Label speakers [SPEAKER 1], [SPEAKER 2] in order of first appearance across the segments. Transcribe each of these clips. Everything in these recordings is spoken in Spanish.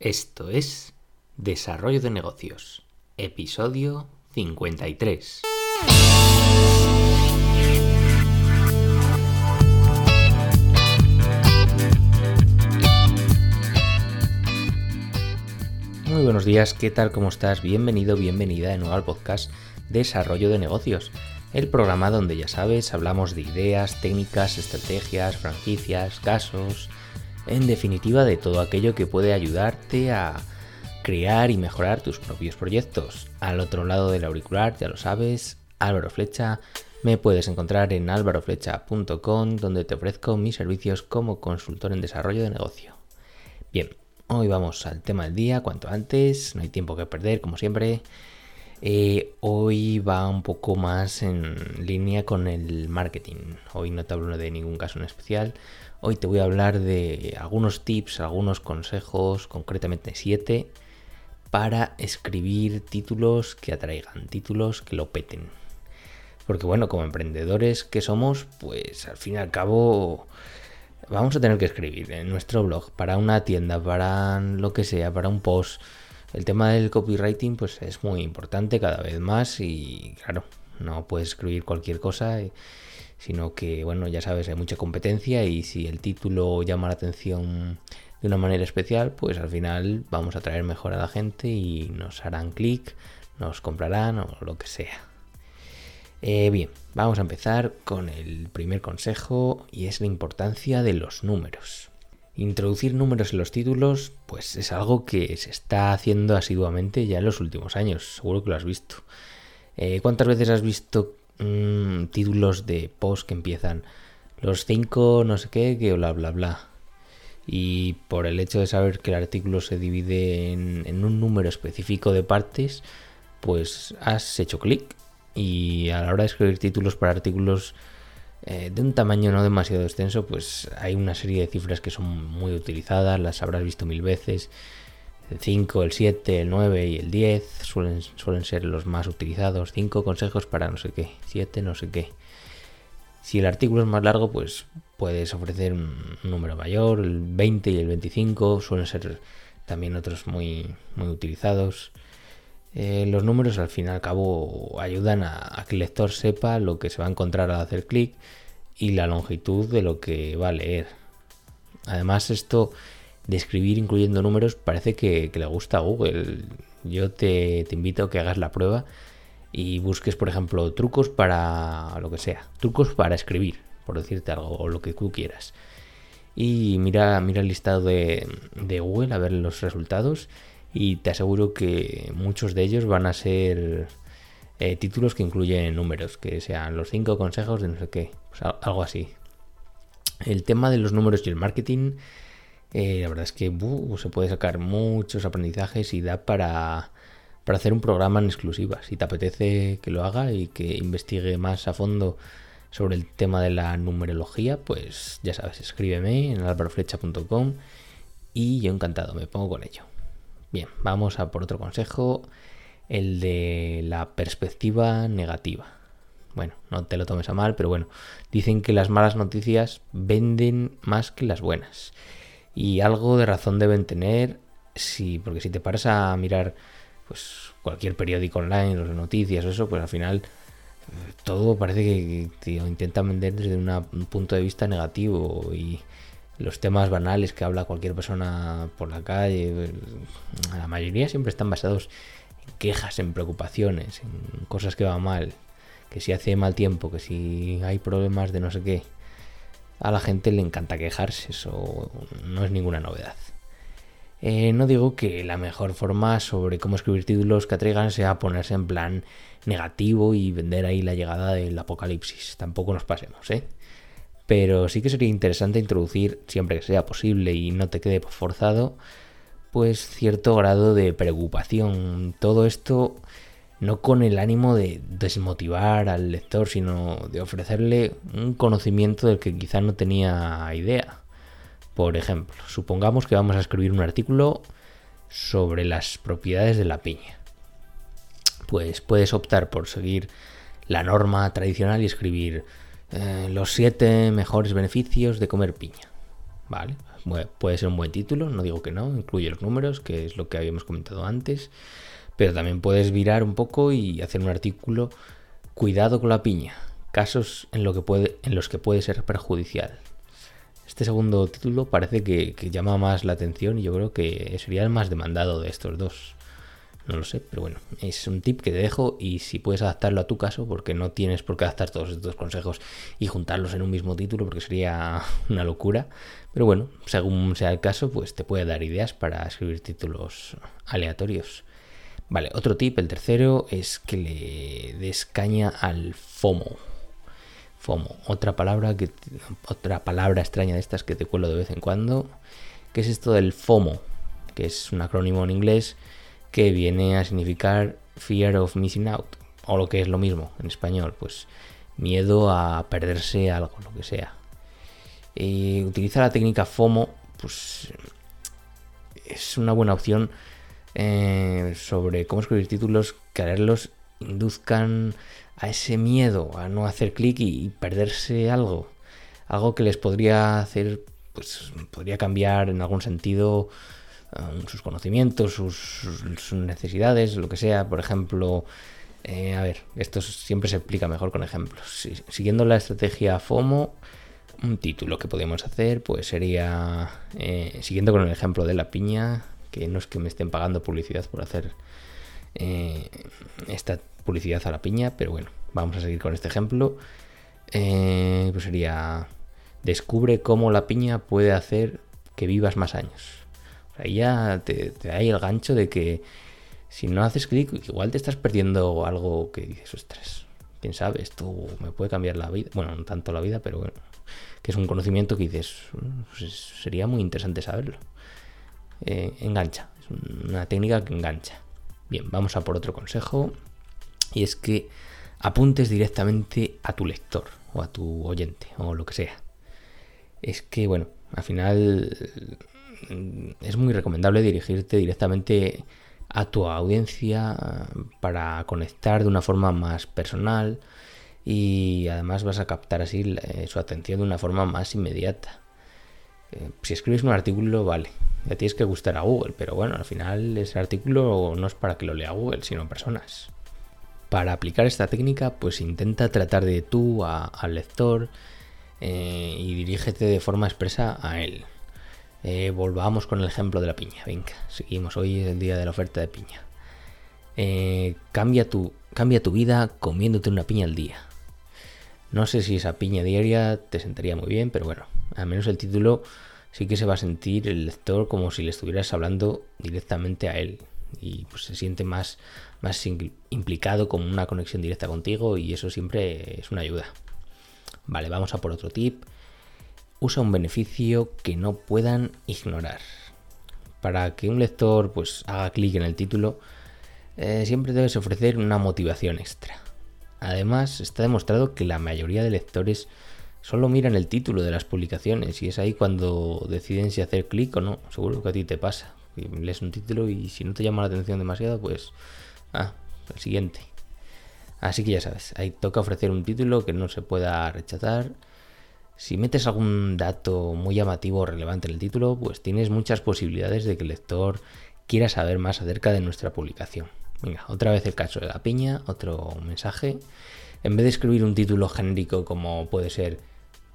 [SPEAKER 1] Esto es Desarrollo de Negocios, episodio 53. Muy buenos días, ¿qué tal? ¿Cómo estás? Bienvenido, bienvenida de nuevo al podcast Desarrollo de Negocios, el programa donde ya sabes, hablamos de ideas, técnicas, estrategias, franquicias, casos, en definitiva de todo aquello que puede ayudarte a crear y mejorar tus propios proyectos. Al otro lado del auricular, ya lo sabes, Álvaro Flecha. Me puedes encontrar en álvaroflecha.com donde te ofrezco mis servicios como consultor en desarrollo de negocio. Bien, hoy vamos al tema del día, cuanto antes, no hay tiempo que perder, como siempre. Eh, hoy va un poco más en línea con el marketing. Hoy no te hablo de ningún caso en especial. Hoy te voy a hablar de algunos tips, algunos consejos, concretamente siete, para escribir títulos que atraigan, títulos que lo peten. Porque bueno, como emprendedores que somos, pues al fin y al cabo vamos a tener que escribir en nuestro blog para una tienda, para lo que sea, para un post. El tema del copywriting pues es muy importante cada vez más y claro, no puedes escribir cualquier cosa sino que, bueno, ya sabes, hay mucha competencia y si el título llama la atención de una manera especial, pues al final vamos a traer mejor a la gente y nos harán clic, nos comprarán o lo que sea. Eh, bien, vamos a empezar con el primer consejo y es la importancia de los números. Introducir números en los títulos, pues es algo que se está haciendo asiduamente ya en los últimos años, seguro que lo has visto. Eh, ¿Cuántas veces has visto Mm, títulos de post que empiezan los cinco no sé qué, que bla bla bla. Y por el hecho de saber que el artículo se divide en, un número específico de partes, pues has hecho clic y a la hora de escribir títulos para artículos eh, de un tamaño no demasiado extenso, pues hay una serie de cifras que son muy utilizadas, las habrás visto mil veces el 5, el 7, el 9 y el 10 suelen, suelen ser los más utilizados. 5 consejos para no sé qué, 7 no sé qué. Si el artículo es más largo, pues puedes ofrecer un número mayor, el 20 y el 25 suelen ser también otros muy, muy utilizados. Eh, los números al fin y al cabo ayudan a, que el lector sepa lo que se va a encontrar al hacer clic y la longitud de lo que va a leer. Además esto de escribir incluyendo números parece que, le gusta a Google. Yo te, invito a que hagas la prueba y busques, por ejemplo, trucos para lo que sea, trucos para escribir, por decirte algo, o lo que tú quieras. Y mira, mira el listado de, Google a ver los resultados y te aseguro que muchos de ellos van a ser eh, títulos que incluyen números, que sean los cinco consejos de no sé qué, pues algo así. El tema de los números y el marketing eh, la verdad es que se puede sacar muchos aprendizajes y da para, para hacer un programa en exclusiva. Si te apetece que lo haga y que investigue más a fondo sobre el tema de la numerología, pues ya sabes, escríbeme en alvaroflecha.com y yo encantado, me pongo con ello. Bien, vamos a por otro consejo, el de la perspectiva negativa. Bueno, no te lo tomes a mal, pero bueno, dicen que las malas noticias venden más que las buenas. Y algo de razón deben tener, sí, porque si te paras a mirar pues cualquier periódico online, las noticias o eso, pues al final eh, todo parece que te intentan vender desde un punto de vista negativo y los temas banales que habla cualquier persona por la calle, la mayoría siempre están basados en quejas, en preocupaciones, en cosas que van mal, que si hace mal tiempo, que si hay problemas de no sé qué a la gente le encanta quejarse, eso no es ninguna novedad. Eh, no digo que la mejor forma sobre cómo escribir títulos que atraigan sea ponerse en plan negativo y vender ahí la llegada del apocalipsis. Tampoco nos pasemos, ¿eh? Pero sí que sería interesante introducir, siempre que sea posible y no te quede forzado, pues cierto grado de preocupación. Todo esto no con el ánimo de desmotivar al lector, sino de ofrecerle un conocimiento del que quizá no tenía idea. Por ejemplo, supongamos que vamos a escribir un artículo sobre las propiedades de la piña. Pues puedes optar por seguir la norma tradicional y escribir eh, los siete mejores beneficios de comer piña. ¿Vale? puede ser un buen título, no digo que no, incluye los números, que es lo que habíamos comentado antes, pero también puedes virar un poco y hacer un artículo Cuidado con la piña, casos en, lo que puede, en los que puede ser perjudicial. Este segundo título parece que, llama más la atención y yo creo que sería el más demandado de estos dos. No lo sé, pero bueno, es un tip que te dejo y si puedes adaptarlo a tu caso, porque no tienes por qué adaptar todos estos consejos y juntarlos en un mismo título, porque sería una locura. Pero bueno, según sea el caso, pues te puede dar ideas para escribir títulos aleatorios. Vale, otro tip, el tercero, es que le des caña al FOMO. FOMO, otra palabra que otra palabra extraña de estas que te cuelo de vez en cuando, que es esto del FOMO, que es un acrónimo en inglés que viene a significar Fear of Missing Out, o lo que es lo mismo en español, pues miedo a perderse algo, lo que sea. Y utiliza la técnica FOMO, pues es una buena opción eh, sobre cómo escribir títulos que induzcan a ese miedo a no hacer clic y, perderse algo. Algo que les podría hacer, pues podría cambiar en algún sentido um, sus conocimientos, sus, necesidades, lo que sea. Por ejemplo, eh, a ver, esto siempre se explica mejor con ejemplos. siguiendo la estrategia FOMO, un título que podemos hacer, pues sería, eh, siguiendo con el ejemplo de la piña, que no es que me estén pagando publicidad por hacer eh, esta publicidad a la piña, pero bueno, vamos a seguir con este ejemplo. Pues sería, descubre cómo la piña puede hacer que vivas más años. Ahí ya te, da el gancho de que si no haces clic, igual te estás perdiendo algo que dices, ostras, quién sabe, esto me puede cambiar la vida. Bueno, no tanto la vida, pero bueno, que es un conocimiento que dices, pues sería muy interesante saberlo. Eh, engancha. Es una técnica que engancha. Bien, vamos a por otro consejo. Y es que apuntes directamente a tu lector o a tu oyente o lo que sea. Es que, bueno, al final es muy recomendable dirigirte directamente a tu audiencia para conectar de una forma más personal y además vas a captar así eh, su atención de una forma más inmediata. Eh, si escribes un artículo, vale, ya tienes que gustar a Google, pero bueno, al final ese artículo no es para que lo lea Google, sino personas. Para aplicar esta técnica, pues intenta tratar de tú al lector eh, y dirígete de forma expresa a él. Eh, volvamos con el ejemplo de la piña. Venga, seguimos. Hoy es el día de la oferta de piña. Eh, cambia, tu, cambia tu vida comiéndote una piña al día. No sé si esa piña diaria te sentaría muy bien, pero bueno, al menos el título sí que se va a sentir el lector como si le estuvieras hablando directamente a él y pues se siente más, más implicado con una conexión directa contigo y eso siempre es una ayuda. Vale, vamos a por otro tip. Usa un beneficio que no puedan ignorar. Para que un lector pues haga clic en el título, eh, siempre debes ofrecer una motivación extra. Además, está demostrado que la mayoría de lectores solo miran el título de las publicaciones y es ahí cuando deciden si hacer clic o no. Seguro que a ti te pasa. Lees un título y si no te llama la atención demasiado, pues... Ah, el siguiente. Así que ya sabes, ahí toca ofrecer un título que no se pueda rechazar. Si metes algún dato muy llamativo o relevante en el título, pues tienes muchas posibilidades de que el lector quiera saber más acerca de nuestra publicación. Venga, otra vez el caso de la piña, otro mensaje. En vez de escribir un título genérico como puede ser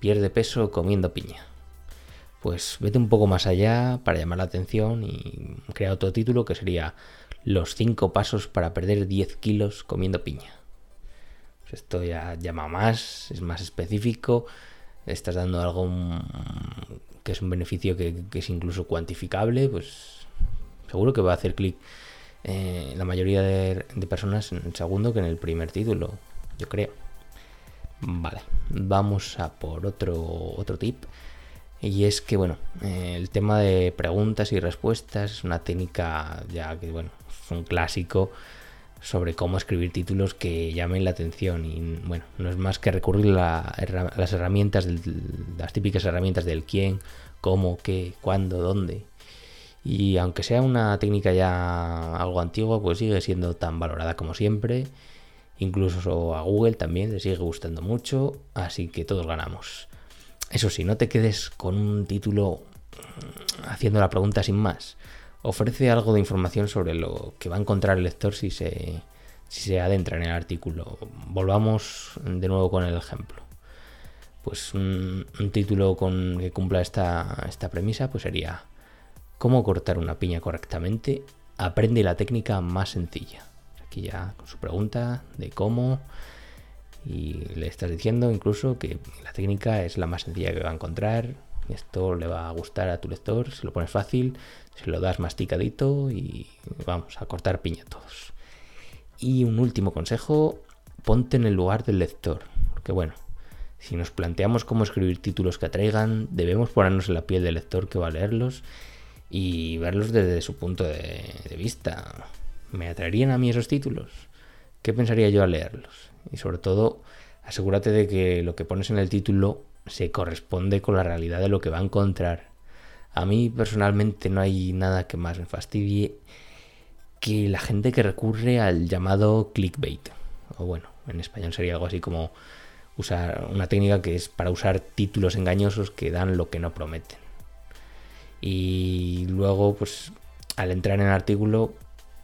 [SPEAKER 1] pierde peso comiendo piña. Pues vete un poco más allá para llamar la atención y crea otro título que sería Los 5 pasos para perder 10 kilos comiendo piña. Pues esto ya llama más, es más específico, estás dando algo que es un beneficio que, es incluso cuantificable, pues seguro que va a hacer clic eh, la mayoría de, de personas en el segundo que en el primer título, yo creo. Vale, vamos a por otro, otro tip. Y es que, bueno, eh, el tema de preguntas y respuestas es una técnica ya que, bueno, es un clásico sobre cómo escribir títulos que llamen la atención. Y, bueno, no es más que recurrir a las herramientas, las típicas herramientas del quién, cómo, qué, cuándo, dónde. Y aunque sea una técnica ya algo antigua, pues sigue siendo tan valorada como siempre Incluso a Google también le sigue gustando mucho, así que todos ganamos. Eso sí, no te quedes con un título haciendo la pregunta sin más, ofrece algo de información sobre lo que va a encontrar el lector si se, adentra en el artículo. Volvamos de nuevo con el ejemplo. Pues un, título con, que cumpla esta, esta premisa pues sería ¿Cómo cortar una piña correctamente? Aprende la técnica más sencilla. Aquí ya con su pregunta de cómo y le estás diciendo incluso que la técnica es la más sencilla que va a encontrar. Esto le va a gustar a tu lector, si lo pones fácil, se lo das masticadito y vamos a cortar piña todos. Y un último consejo, ponte en el lugar del lector. Porque bueno, si nos planteamos cómo escribir títulos que atraigan, debemos ponernos en la piel del lector que va a leerlos y verlos desde su punto de, de vista. ¿Me atraerían a mí esos títulos? ¿Qué pensaría yo al leerlos? Y sobre todo, asegúrate de que lo que pones en el título se corresponde con la realidad de lo que va a encontrar. A mí personalmente no hay nada que más me fastidie que la gente que recurre al llamado clickbait. O bueno, en español sería algo así como usar una técnica que es para usar títulos engañosos que dan lo que no prometen. Y luego, pues, al entrar en el artículo,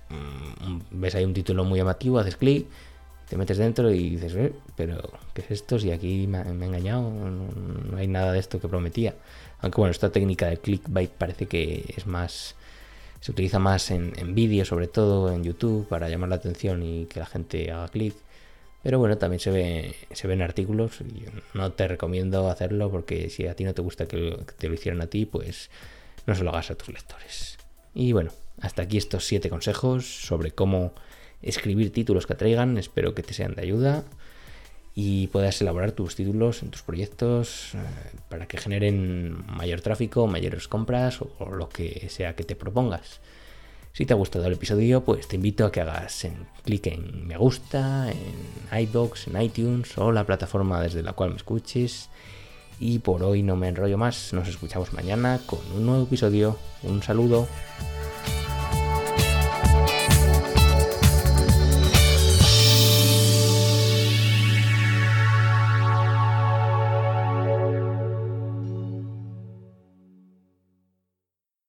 [SPEAKER 1] mm, ves ahí un título muy llamativo, haces clic te metes dentro y dices, eh, pero ¿qué es esto? Si aquí me, me he engañado, no, hay nada de esto que prometía. Aunque bueno, esta técnica de clickbait parece que es más, se utiliza más en, en vídeos, sobre todo en YouTube, para llamar la atención y que la gente haga clic. Pero bueno, también se ve, se ven artículos no te recomiendo hacerlo porque si a ti no te gusta que, que te lo hicieran a ti, pues no se lo hagas a tus lectores. Y bueno, hasta aquí estos siete consejos sobre cómo escribir títulos que atraigan, espero que te sean de ayuda y puedas elaborar tus títulos en tus proyectos eh, para que generen mayor tráfico, mayores compras o, lo que sea que te propongas. Si te ha gustado el episodio, pues te invito a que hagas clic en me gusta, en iBox, en iTunes o la plataforma desde la cual me escuches. Y por hoy no me enrollo más, nos escuchamos mañana con un nuevo episodio. Un saludo.